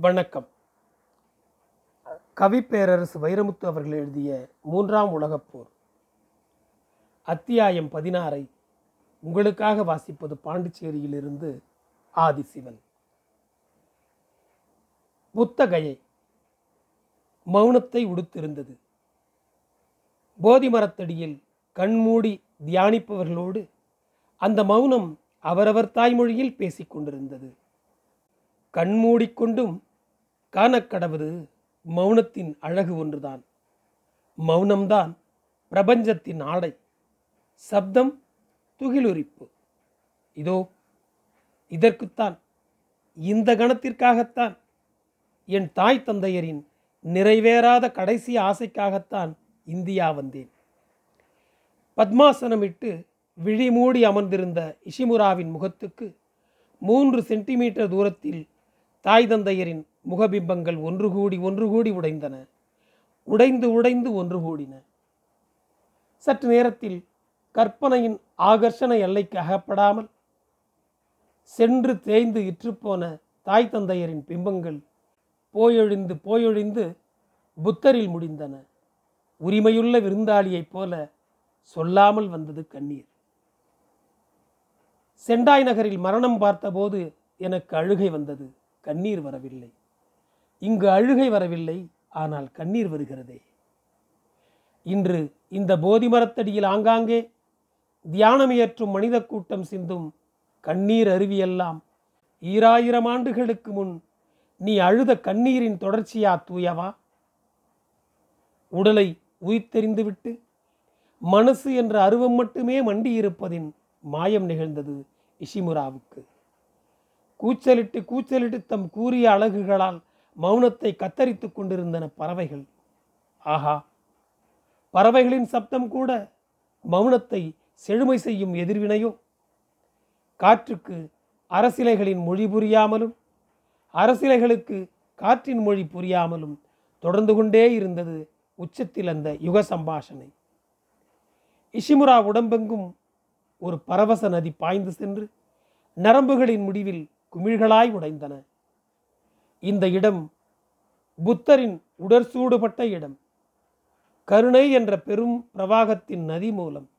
வணக்கம். கவிப்பேரரசு வைரமுத்து அவர்கள் எழுதிய மூன்றாம் உலகப் போர். அத்தியாயம் பதினாறை. உங்களுக்காக வாசிப்பது பாண்டிச்சேரியிலிருந்து ஆதிசிவன். புத்தகையை. மௌனத்தை உடுத்திருந்தது. போதி மரத்தடியில் கண்மூடி தியானிப்பவர்களோடு அந்த மௌனம் அவரவர் தாய்மொழியில் பேசிக் கொண்டிருந்தது கண்மூடிக்கொண்டும் காணக்கடவது மௌனத்தின் அழகு ஒன்றுதான். மௌனம்தான் பிரபஞ்சத்தின் ஆடை. சப்தம் துகிலுரிப்பு. இதோ இதற்குத்தான் இந்த கணத்திற்காகத்தான் என் தாய் தந்தையரின் நிறைவேறாத கடைசி ஆசைக்காகத்தான் இந்தியா வந்தேன். பத்மாசனமிட்டு விழி மூடி அமர்ந்திருந்த இஷிமுராவின் முகத்துக்கு மூன்று சென்டிமீட்டர் தூரத்தில் தாய் தந்தையரின் முகபிம்பங்கள் ஒன்று கூடி ஒன்று கூடி உடைந்தன. உடைந்து உடைந்து ஒன்று கூடின. சற்று நேரத்தில் கற்பனையின் ஆகர்ஷண எல்லைக்கு அகப்படாமல் சென்று தேய்ந்து இற்றுப்போன தாய் தந்தையரின் பிம்பங்கள் போயொழிந்து போயொழிந்து புத்தரில் முடிந்தன. உரிமையுள்ள விருந்தாளியைப் போல சொல்லாமல் வந்தது கண்ணீர். செண்டாய் நகரில் மரணம் பார்த்தபோது எனக்கு அழுகை வந்தது. கண்ணீர் வரவில்லை. இங்கு அழுகை வரவில்லை ஆனால் கண்ணீர் வருகிறதே. இன்று இந்த போதி மரத்தடியில் ஆங்காங்கே தியானமியற்றும் மனித கூட்டம் சிந்தும் கண்ணீர் அருவியெல்லாம். ஈராயிரம் ஆண்டுகளுக்கு முன் நீ அழுத கண்ணீரின் தொடர்ச்சியா தூயவா? உடலை உயிர்த்தெறிந்துவிட்டு மனசு என்ற அருவம் மட்டுமே மண்டியிருப்பதின் மாயம் நிகழ்ந்தது இஷிமுராவுக்கு கூச்சலிட்டு கூச்சலிட்டு தம் கூறிய அழகுகளால் மௌனத்தை கத்தரித்துக் கொண்டிருந்தன பறவைகள். ஆஹா பறவைகளின் சப்தம் கூட மௌனத்தை செழுமை செய்யும் எதிர்வினையோ? காற்றுக்கு அரசிலைகளின் மொழி புரியாமலும் அரசிலைகளுக்கு காற்றின் மொழி புரியாமலும் தொடர்ந்து கொண்டே இருந்தது உச்சத்தில் அந்த யுக சம்பாஷணை. இஷிமுரா உடம்பெங்கும் ஒரு பரவச நதி பாய்ந்து சென்று நரம்புகளின் முடிவில் குமிழ்களாய் உடைந்தன. இந்த இடம் புத்தரின் உடற்சூடுபட்ட இடம். கருணை என்ற பெரும் பிரவாகத்தின் நதி மூலம்.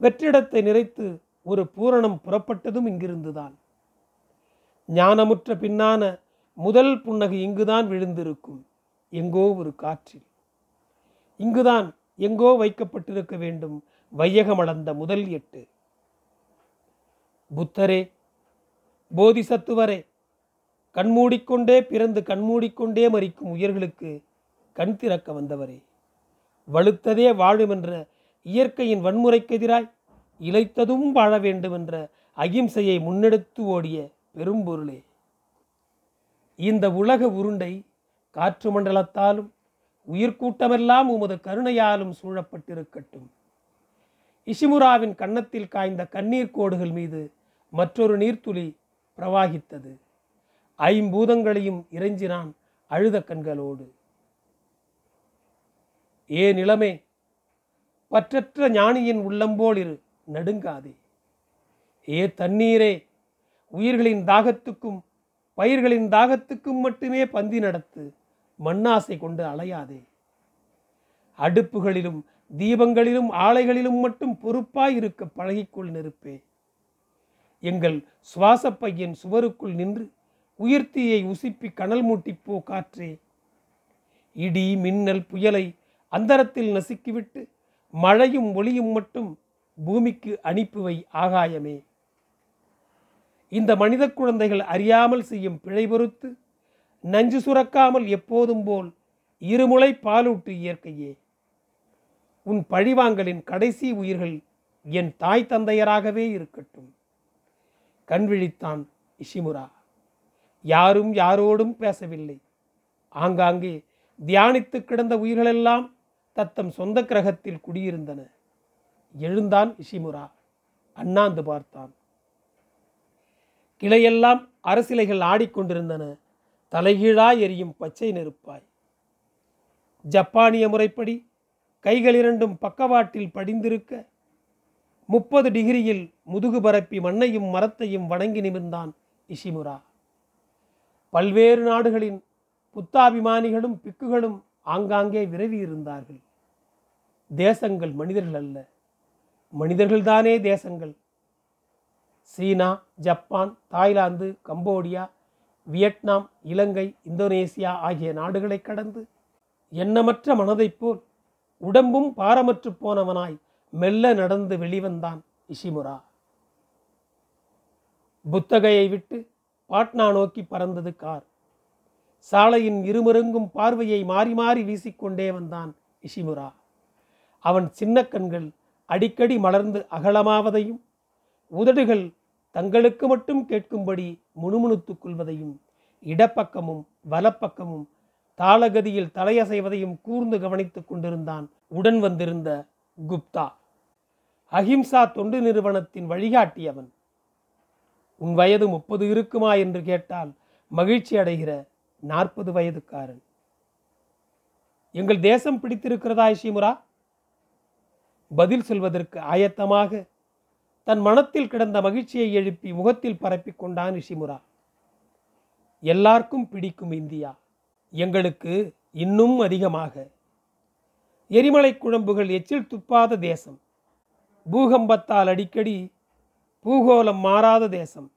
வெற்றிடத்தை நிறைத்து ஒரு பூரணம் புறப்பட்டதும் இங்கிருந்துதான். ஞானமுற்ற பின்னான முதல் புன்னகை இங்குதான் விழுந்திருக்கும். எங்கோ ஒரு காற்றில். இங்குதான் எங்கோ வைக்கப்பட்டிருக்க வேண்டும் வையகமளந்த முதல் எட்டு. புத்தரே போதிசத்துவரே. கண்மூடிக்கொண்டே பிறந்து கண்மூடிக்கொண்டே மறிக்கும் உயிர்களுக்கு கண் திறக்க வந்தவரே. வலுத்ததே வாழுமென்ற இயற்கையின் வன்முறைக்கு எதிராய் இழைத்ததும் வாழ வேண்டுமென்ற அகிம்சையை முன்னெடுத்து ஓடிய பெரும்பொருளே. இந்த உலக உருண்டை காற்று மண்டலத்தாலும் உயிர்கூட்டமெல்லாம் உமது கருணையாலும் சூழப்பட்டிருக்கட்டும். இஷிமுராவின் கன்னத்தில் காய்ந்த கண்ணீர் கோடுகள் மீது மற்றொரு நீர்த்துளி பிரவாகித்தது. ஐம்பூதங்களையும் இறைஞ்சினான் அழுத கண்களோடு. ஏ நிலமே பற்றற்ற ஞானியின் உள்ளம்போல் இரு நடுங்காதே. ஏ தண்ணீரே உயிர்களின் தாகத்துக்கும் பயிர்களின் தாகத்துக்கும் மட்டுமே பந்தி நடத்து மண்ணாசை கொண்டு அலையாதே. அடுப்புகளிலும் தீபங்களிலும் ஆலைகளிலும் மட்டும் பொறுப்பாய் இருக்க பழகிக்கொள் நெருப்பே. எங்கள் சுவாசப்பையின் சுவருக்குள் நின்று உயிர்த்தியை உசிப்பி கனல் மூட்டிப்போ காற்றே. இடி மின்னல் புயலை அந்தரத்தில் நசுக்கிவிட்டு மழையும் ஒளியும் மட்டும் பூமிக்கு அனுப்புவை ஆகாயமே. இந்த மனித குழந்தைகள் அறியாமல் செய்யும் பிழை பொறுத்து நஞ்சு சுரக்காமல் எப்போதும் போல் இருமுளை பாலூட்டு இயற்கையே. உன் பழிவாங்கலின் கடைசி உயிர்கள் என் தாய் தந்தையராகவே இருக்கட்டும். கண் விழித்தான் இஷிமுரா. யாரும் யாரோடும் பேசவில்லை. ஆங்காங்கே தியானித்து கிடந்த உயிர்களெல்லாம் தத்தம் சொந்த கிரகத்தில் குடியிருந்தன. எழுந்தான் இஷிமுரா. அண்ணாந்து பார்த்தான். கிளையெல்லாம் அரசிலைகள் ஆடிக்கொண்டிருந்தன. தலைகீழா எரியும் பச்சை நெருப்பாய். ஜப்பானிய முறைப்படி கைகள் இரண்டும் பக்கவாட்டில் படிந்திருக்க முப்பது டிகிரியில் முதுகு பரப்பி மண்ணையும் மரத்தையும் வணங்கி நிமிர்ந்தான் இஷிமுரா பல்வேறு நாடுகளின் புத்தாபிமானிகளும் பிக்குகளும் ஆங்காங்கே விரவி இருந்தார்கள். தேசங்கள் மனிதர்கள் அல்ல. மனிதர்கள்தானே தேசங்கள். China Japan Thailand Cambodia Vietnam Ilangai Indonesia ஆகிய நாடுகளை கடந்து எண்ணமற்ற மனதைப் போல் உடம்பும் பாரமற்று போனவனாய் மெல்ல நடந்து வெளிவந்தான் இஷிமுரா புத்தகையை விட்டு பாட்னா நோக்கி பறந்தது கார். சாலையின் இருமருங்கும் பார்வையை மாறி மாறி வீசிக்கொண்டே வந்தான் இஷிமுரா அவன் சின்ன கண்கள் அடிக்கடி மலர்ந்து அகலமாவதையும் உதடுகள் தங்களுக்கு மட்டும் கேட்கும்படி முணுமுணுத்துக் கொள்வதையும் இடப்பக்கமும் வலப்பக்கமும் தாளகதியில் தலையசைவதையும் கூர்ந்து கவனித்துக் கொண்டிருந்தான் உடன் வந்திருந்த குப்தா. அஹிம்சா தொண்டு நிறுவனத்தின் வழிகாட்டியவன். உன் வயது முப்பது இருக்குமா என்று கேட்டால் மகிழ்ச்சி அடைகிற நாற்பது வயதுக்காரன். எங்கள் தேசம் பிடித்திருக்கிறதா இஷிமுரா பதில் சொல்வதற்கு ஆயத்தமாக தன் மனத்தில் கிடந்த மகிழ்ச்சியை எழுப்பி முகத்தில் பரப்பிக் கொண்டான் இஷிமுரா எல்லாருக்கும் பிடிக்கும் இந்தியா. எங்களுக்கு இன்னும் அதிகமாக. எரிமலை குழம்புகள் எச்சில் துப்பாத தேசம். பூகம்பத்தால் அடிக்கடி பூகோளம் மாறாத தேசம்.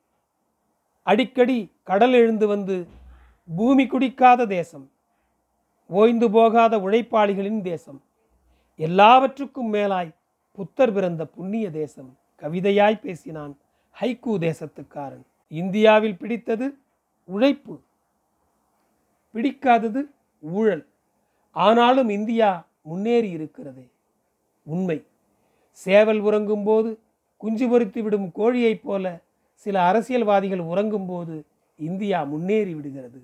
அடிக்கடி கடல் எழுந்து வந்து பூமி குடிக்காத தேசம். ஓய்ந்து போகாத உழைப்பாளிகளின் தேசம். எல்லாவற்றுக்கும் மேலாய் புத்தர் பிறந்த புண்ணிய தேசம். கவிதையாய் பேசினான் ஹைக்கூ தேசத்துக்காரன். இந்தியாவில் பிடித்தது உழைப்பு பிடிக்காதது ஊழல். ஆனாலும் இந்தியா முன்னேறி இருக்கிறதே. உண்மை. சேவல் உறங்கும்போது குஞ்சு பொறித்து விடும் கோழியைப் போல சில அரசியல்வாதிகள் உறங்கும்போது இந்தியா முன்னேறி விடுகிறது.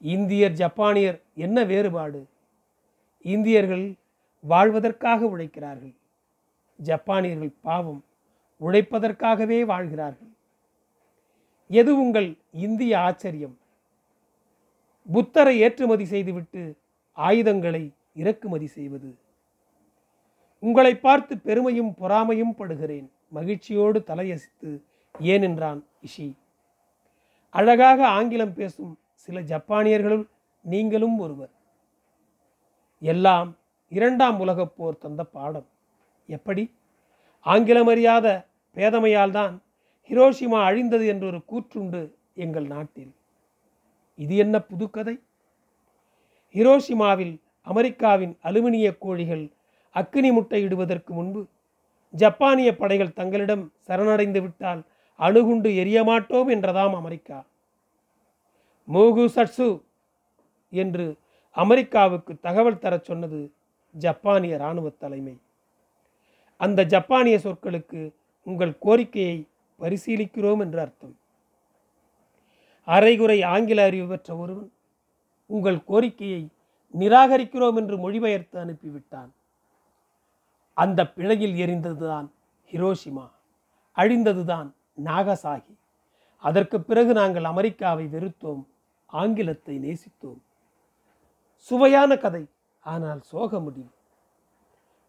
இந்தியர் ஜப்பானியர் என்ன வேறுபாடு? இந்தியர்கள் வாழ்வதற்காக உழைக்கிறார்கள். ஜப்பானியர்கள் பாவம் உழைப்பதற்காகவே வாழ்கிறார்கள். எது உங்கள் இந்திய ஆச்சரியம்? புத்தரை ஏற்றுமதி செய்துவிட்டு ஆயுதங்களை இறக்குமதி செய்வது. உங்களை பார்த்து பெருமையும் பொறாமையும் படுகிறேன். மகிழ்ச்சியோடு தலையசித்து ஏனென்றான் இஷி. அழகாக ஆங்கிலம் பேசும் சில ஜப்பானியர்களுள் நீங்களும் ஒருவர். எல்லாம் இரண்டாம் உலகப் போர் தந்த பாடம். எப்படி? ஆங்கிலம் அறியாத பேதமையால் தான் ஹிரோஷிமா அழிந்தது என்றொரு கூற்றுண்டு எங்கள் நாட்டில். இது என்ன புதுக்கதை? ஹிரோஷிமாவில் அமெரிக்காவின் அலுமினிய கோழிகள் அக்கினி முட்டையிடுவதற்கு முன்பு ஜப்பானிய படைகள் தங்களிடம் சரணடைந்து விட்டால் அணுகுண்டு எரியமாட்டோம் என்றதாம் அமெரிக்கா. மூகு சட்சு என்று அமெரிக்காவுக்கு தகவல் தரச் சொன்னது ஜப்பானிய இராணுவ தலைமை. அந்த ஜப்பானிய சொற்களுக்கு உங்கள் கோரிக்கையை பரிசீலிக்கிறோம் என்று அர்த்தம். அரைகுறை ஆங்கில அறிவு பெற்ற ஒருவன் உங்கள் கோரிக்கையை நிராகரிக்கிறோம் என்று மொழிபெயர்த்து அனுப்பிவிட்டான். அந்த பிழையில் எரிந்ததுதான் ஹிரோஷிமா அழிந்ததுதான் நாகசாகி. அதற்கு பிறகு நாங்கள் அமெரிக்காவை வெறுத்தோம் ஆங்கிலத்தை நேசித்தோம். சுவையான கதை ஆனால் சோக முடிவு.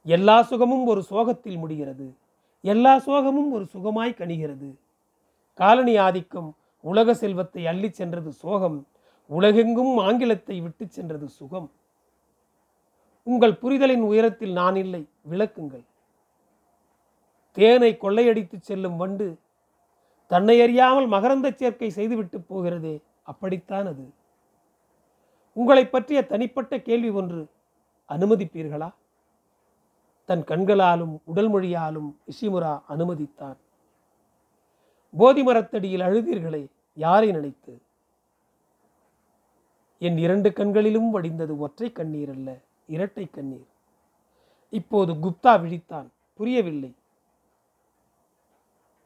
எல்லா சுகமும் ஒரு சோகத்தில் முடிகிறது எல்லா சோகமும் ஒரு சுகமாய் கணிகிறது காலனி ஆதிக்கம் உலக செல்வத்தை அள்ளிச் சென்றது சோகம் உலகெங்கும் ஆங்கிலத்தை விட்டுச் சென்றது சுகம். உங்கள் புரிதலின் உயரத்தில் நான் இல்லை. விளக்குங்கள். தேனை கொள்ளையடித்து செல்லும் வண்டு தன்னை அறியாமல் மகரந்த சேர்க்கை செய்துவிட்டு போகிறதே. அப்படித்தான் அது. உங்களை பற்றிய தனிப்பட்ட கேள்வி ஒன்று அனுமதிப்பீர்களா? தன் கண்களாலும் உடல் மொழியாலும் இஷிமுரா அனுமதித்தான். போதி மரத்தடியில் அழுதீர்களே யாரை நினைத்து? என் இரண்டு கண்களிலும் வடிந்தது ஒற்றை கண்ணீர் அல்ல. இரட்டை கண்ணீர். இப்போது குப்தா விழித்தான். புரியவில்லை.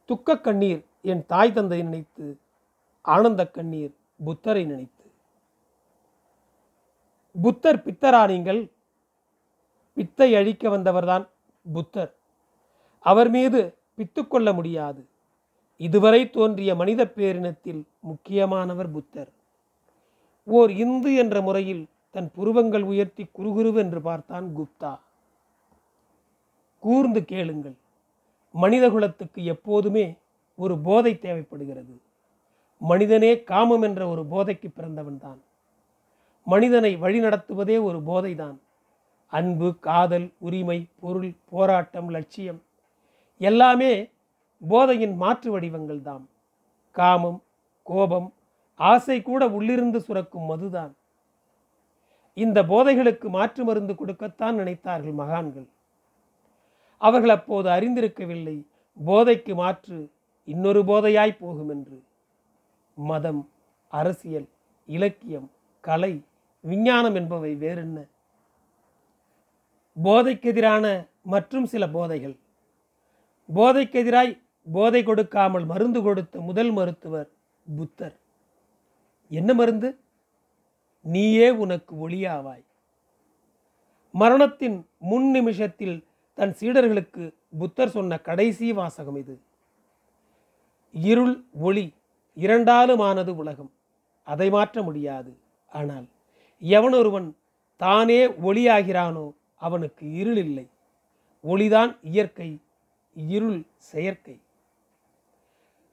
துக்க கண்ணீர் என் தாய் தந்தை நினைத்து ஆனந்த கண்ணீர் புத்தரை நினைத்து. புத்தர் பித்தரா நீங்கள்? பித்தை அழிக்க வந்தவர்தான் புத்தர். அவர் மீது பித்து கொள்ள முடியாது. இதுவரை தோன்றிய மனித பேரினத்தில் முக்கியமானவர் புத்தர். ஓர் இந்து என்ற முறையில் தன் புருவங்கள் உயர்த்தி குறுகுருவென்று பார்த்தான் குப்தா. கூர்ந்து கேளுங்கள். மனிதகுலத்துக்கு எப்போதுமே ஒரு போதை தேவைப்படுகிறது. மனிதனே காமம் என்ற ஒரு போதைக்கு பிறந்தவன்தான் மனிதனை வழிநடத்துவதே ஒரு போதைதான். அன்பு காதல் உரிமை பொருள் போராட்டம் லட்சியம் எல்லாமே போதையின் மாற்று வடிவங்கள் தாம் காமம் கோபம் ஆசை கூட உள்ளிருந்து சுரக்கும் மதுதான். இந்த போதைகளுக்கு மாற்று மருந்து கொடுக்கத்தான் நினைத்தார்கள் மகான்கள். அவர்கள் அப்போது அறிந்திருக்கவில்லை போதைக்கு மாற்று இன்னொரு போதையாய் போகும் என்று. மதம் அரசியல் இலக்கியம் கலை விஞ்ஞானம் என்பவை வேறென்ன? போதைக்கெதிரான மற்றும் சில போதைகள். போதைக்கெதிராய் போதை கொடுக்காமல் மருந்து கொடுத்த முதல் மருத்துவர் புத்தர். என்ன மருந்து? நீயே உனக்கு ஒளியாவாய். மரணத்தின் முன் நிமிஷத்தில் தன் சீடர்களுக்கு புத்தர் சொன்ன கடைசி வாசகம் இது. இருள் ஒளி இரண்டாலுமானது உலகம். அதை மாற்ற முடியாது. ஆனால் எவனொருவன் தானே ஒளியாகிறானோ அவனுக்கு இருள் இல்லை ஒளிதான் இயற்கை இருள் செயற்கை.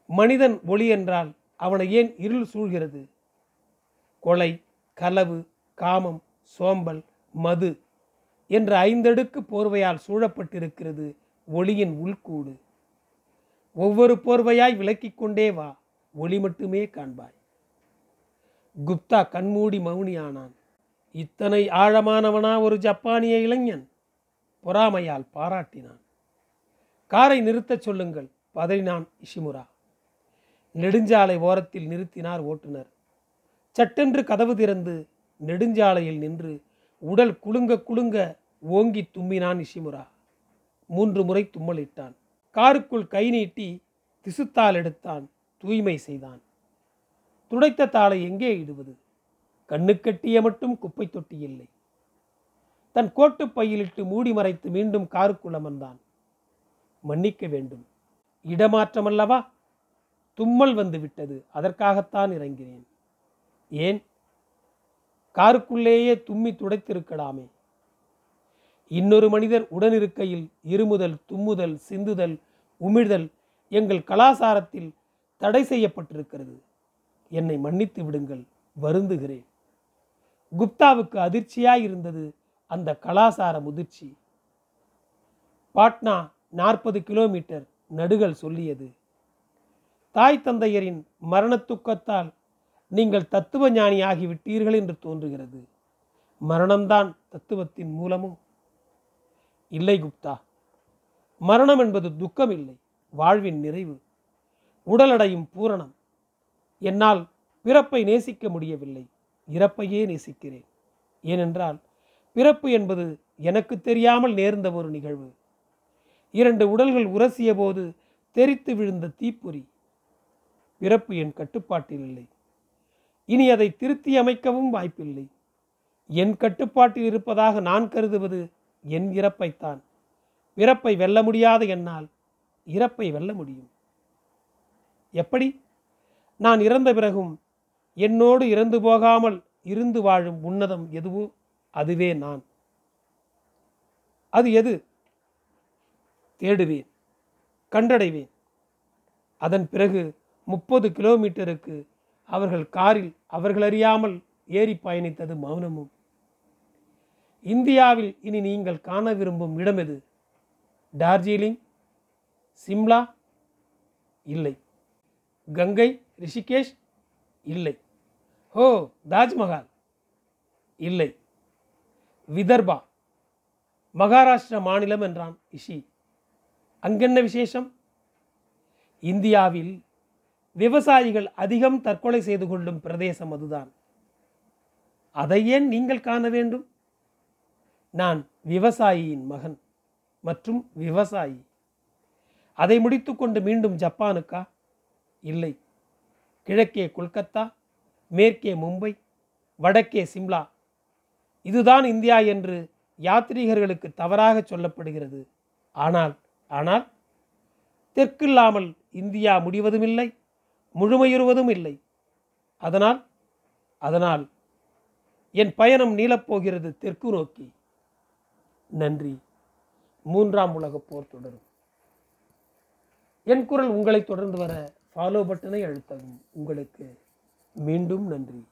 மனிதன் ஒளி என்றால் அவனை ஏன் இருள் சூழ்கிறது? கொலை களவு காமம் சோம்பல் மது என்ற ஐந்தடுக்கு போர்வையால் சூழப்பட்டிருக்கிறது ஒளியின் உள்கூடு. ஒவ்வொரு போர்வையாய் விளக்கிக் கொண்டே வா ஒளி மட்டுமே காண்பாய். குப்தா கண்மூடி மௌனியானான். இத்தனை ஆழமானவனா ஒரு ஜப்பானிய இளைஞன்? பொறாமையால் பாராட்டினான். காரை நிறுத்தச் சொல்லுங்கள் பதறினான் இஷிமுரா. நெடுஞ்சாலை ஓரத்தில் நிறுத்தினார் ஓட்டுநர். சட்டென்று கதவு திறந்து நெடுஞ்சாலையில் நின்று உடல் குலுங்க குலுங்க ஓங்கி தும்மினான் இஷிமுரா மூன்று முறை தும்மலிட்டான் காருக்குள் கை நீட்டி திசுத்தால் எடுத்தான் தூய்மை செய்தான். துடைத்த தாளை எங்கே இடுவது? கண்ணுக்கட்டிய மட்டும் குப்பை தொட்டி இல்லை. தன் கோட்டு பையிலிட்டு மூடி மறைத்து மீண்டும் காருக்குள் அமர்ந்தான். மன்னிக்க வேண்டும். இடமாற்றமல்லவா? தும்மல் வந்து விட்டது. அதற்காகத்தான் இறங்கினேன். ஏன்? காருக்குள்ளேயே தும்மி துடைத்திருக்கலாமே. இன்னொரு மனிதர் உடனிருக்கையில் இருமுதல் தும்முதல் சிந்துதல் உமிழ்தல் எங்கள் கலாசாரத்தில் தடை செய்யப்பட்டிருக்கிறது. என்னை மன்னித்து விடுங்கள் வருந்துகிறேன். குப்தாவுக்கு அதிர்ச்சியாய் இருந்தது அந்த கலாசார முதிர்ச்சி. பாட்னா நாற்பது கிலோமீட்டர் நடுகள் சொல்லியது. தாய் தந்தையரின் மரணத்துக்கத்தால் நீங்கள் தத்துவ ஞானியாகிவிட்டீர்கள் என்று தோன்றுகிறது. மரணம்தான் தத்துவத்தின் மூலமும். இல்லை குப்தா மரணம் என்பது துக்கம் இல்லை வாழ்வின் நிறைவு. உடலடையும் பூரணம். என்னால் பிறப்பை நேசிக்க முடியவில்லை இறப்பையே நேசிக்கிறேன். ஏனென்றால் பிறப்பு என்பது எனக்கு தெரியாமல் நேர்ந்த ஒரு நிகழ்வு. இரண்டு உடல்கள் உரசிய போது தெரித்து விழுந்த தீப்பொறி. பிறப்பு என் கட்டுப்பாட்டில் இல்லை. இனி அதை திருத்தி அமைக்கவும் வாய்ப்பில்லை. என் கட்டுப்பாட்டில் இருப்பதாக நான் கருதுவது என் இறப்பைத்தான். பிறப்பை வெல்ல முடியாத என்னால் இறப்பை வெல்ல முடியும். எப்படி? நான் இறந்த பிறகும் என்னோடு இறந்து போகாமல் இருந்து வாழும் உன்னதம் எதுவோ அதுவே நான். அது எது? தேடுவேன் கண்டடைவேன். அதன் பிறகு முப்பது கிலோமீட்டருக்கு அவர்கள் காரில் அவர்கள் அறியாமல் ஏறி பயணித்தது மௌனமும். இந்தியாவில் இனி நீங்கள் காண விரும்பும் இடம் எது? டார்ஜிலிங் சிம்லா? இல்லை. கங்கை ரிஷிகேஷ்? இல்லை. ஹோ தாஜ்மஹால்? இல்லை. விதர்பா? மகாராஷ்டிர மாநிலம் என்றான் இஷி அங்கென்ன விசேஷம்? இந்தியாவில் விவசாயிகள் அதிகம் தற்கொலை செய்து கொள்ளும் பிரதேசம் அதுதான். அதை ஏன் நீங்கள் காண வேண்டும். நான் விவசாயியின் மகன் மற்றும் விவசாயி. அதை முடித்துக்கொண்டு மீண்டும் ஜப்பானுக்கா? இல்லை. கிழக்கே கொல்கத்தா மேற்கே மும்பை வடக்கே சிம்லா. இதுதான் இந்தியா என்று யாத்ரீகர்களுக்கு தவறாக சொல்லப்படுகிறது. ஆனால் ஆனால் தெற்கில்லாமல் இந்தியா முடிவதுமில்லை. முழுமையுறுவதும் இல்லை. அதனால் அதனால் என் பயணம் நீளப்போகிறது தெற்கு நோக்கி. நன்றி. மூன்றாம் உலகப் போர் தொடரும். என் குரல் உங்களை தொடர்ந்து வர ஃபாலோ பட்டனை அழுத்தவும். உங்களுக்கு மீண்டும் நன்றி.